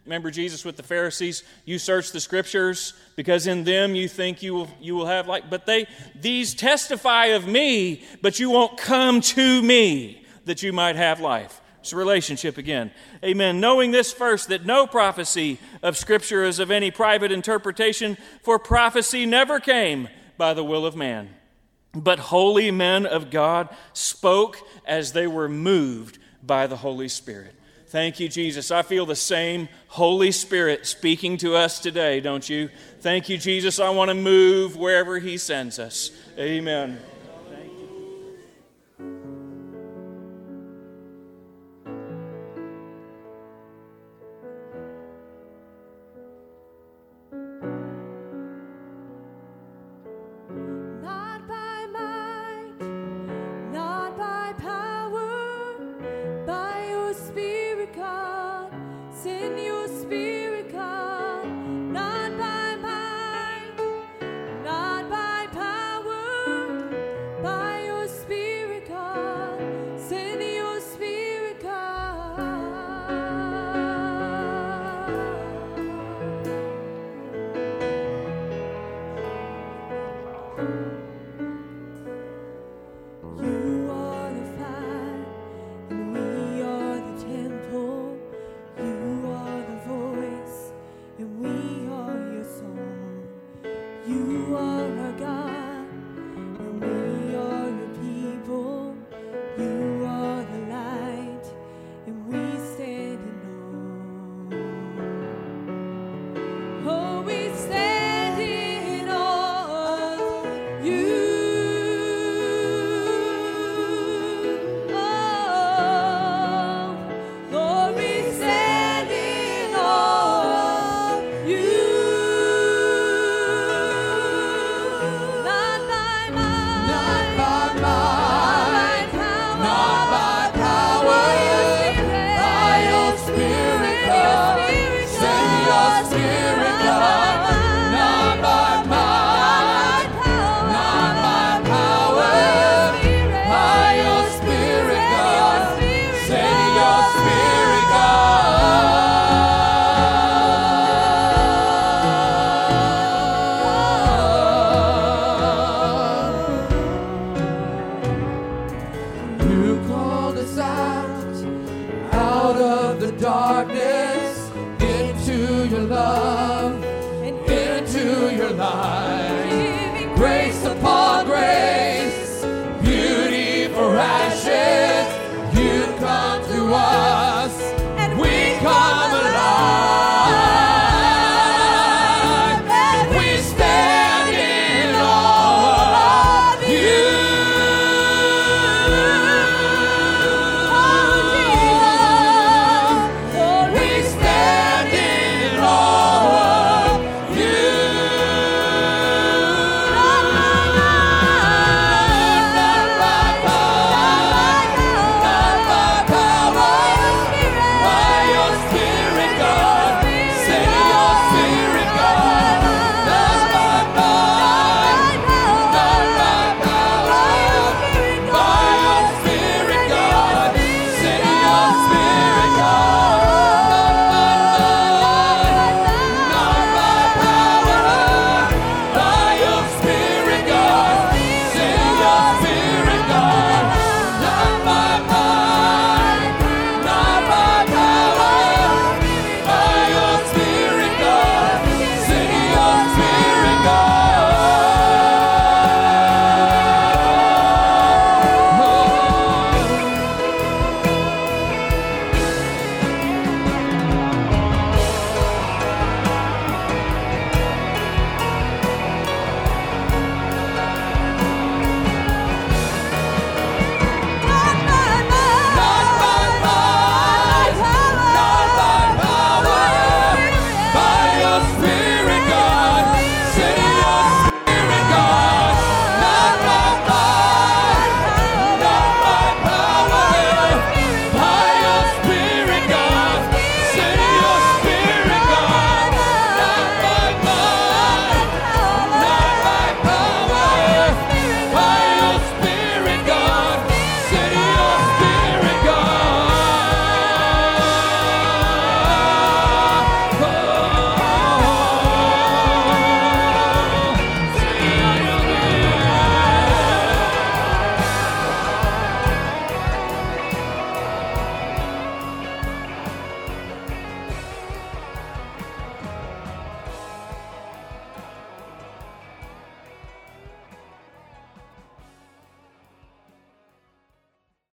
Remember Jesus with the Pharisees? You search the scriptures because in them you think you will, you will have like, but they, these testify of me, but you won't come to me that you might have life. It's relationship again. Amen. Knowing this first, that no prophecy of Scripture is of any private interpretation, for prophecy never came by the will of man. But holy men of God spoke as they were moved by the Holy Spirit. Thank you, Jesus. I feel the same Holy Spirit speaking to us today, don't you? Thank you, Jesus. I want to move wherever He sends us. Amen.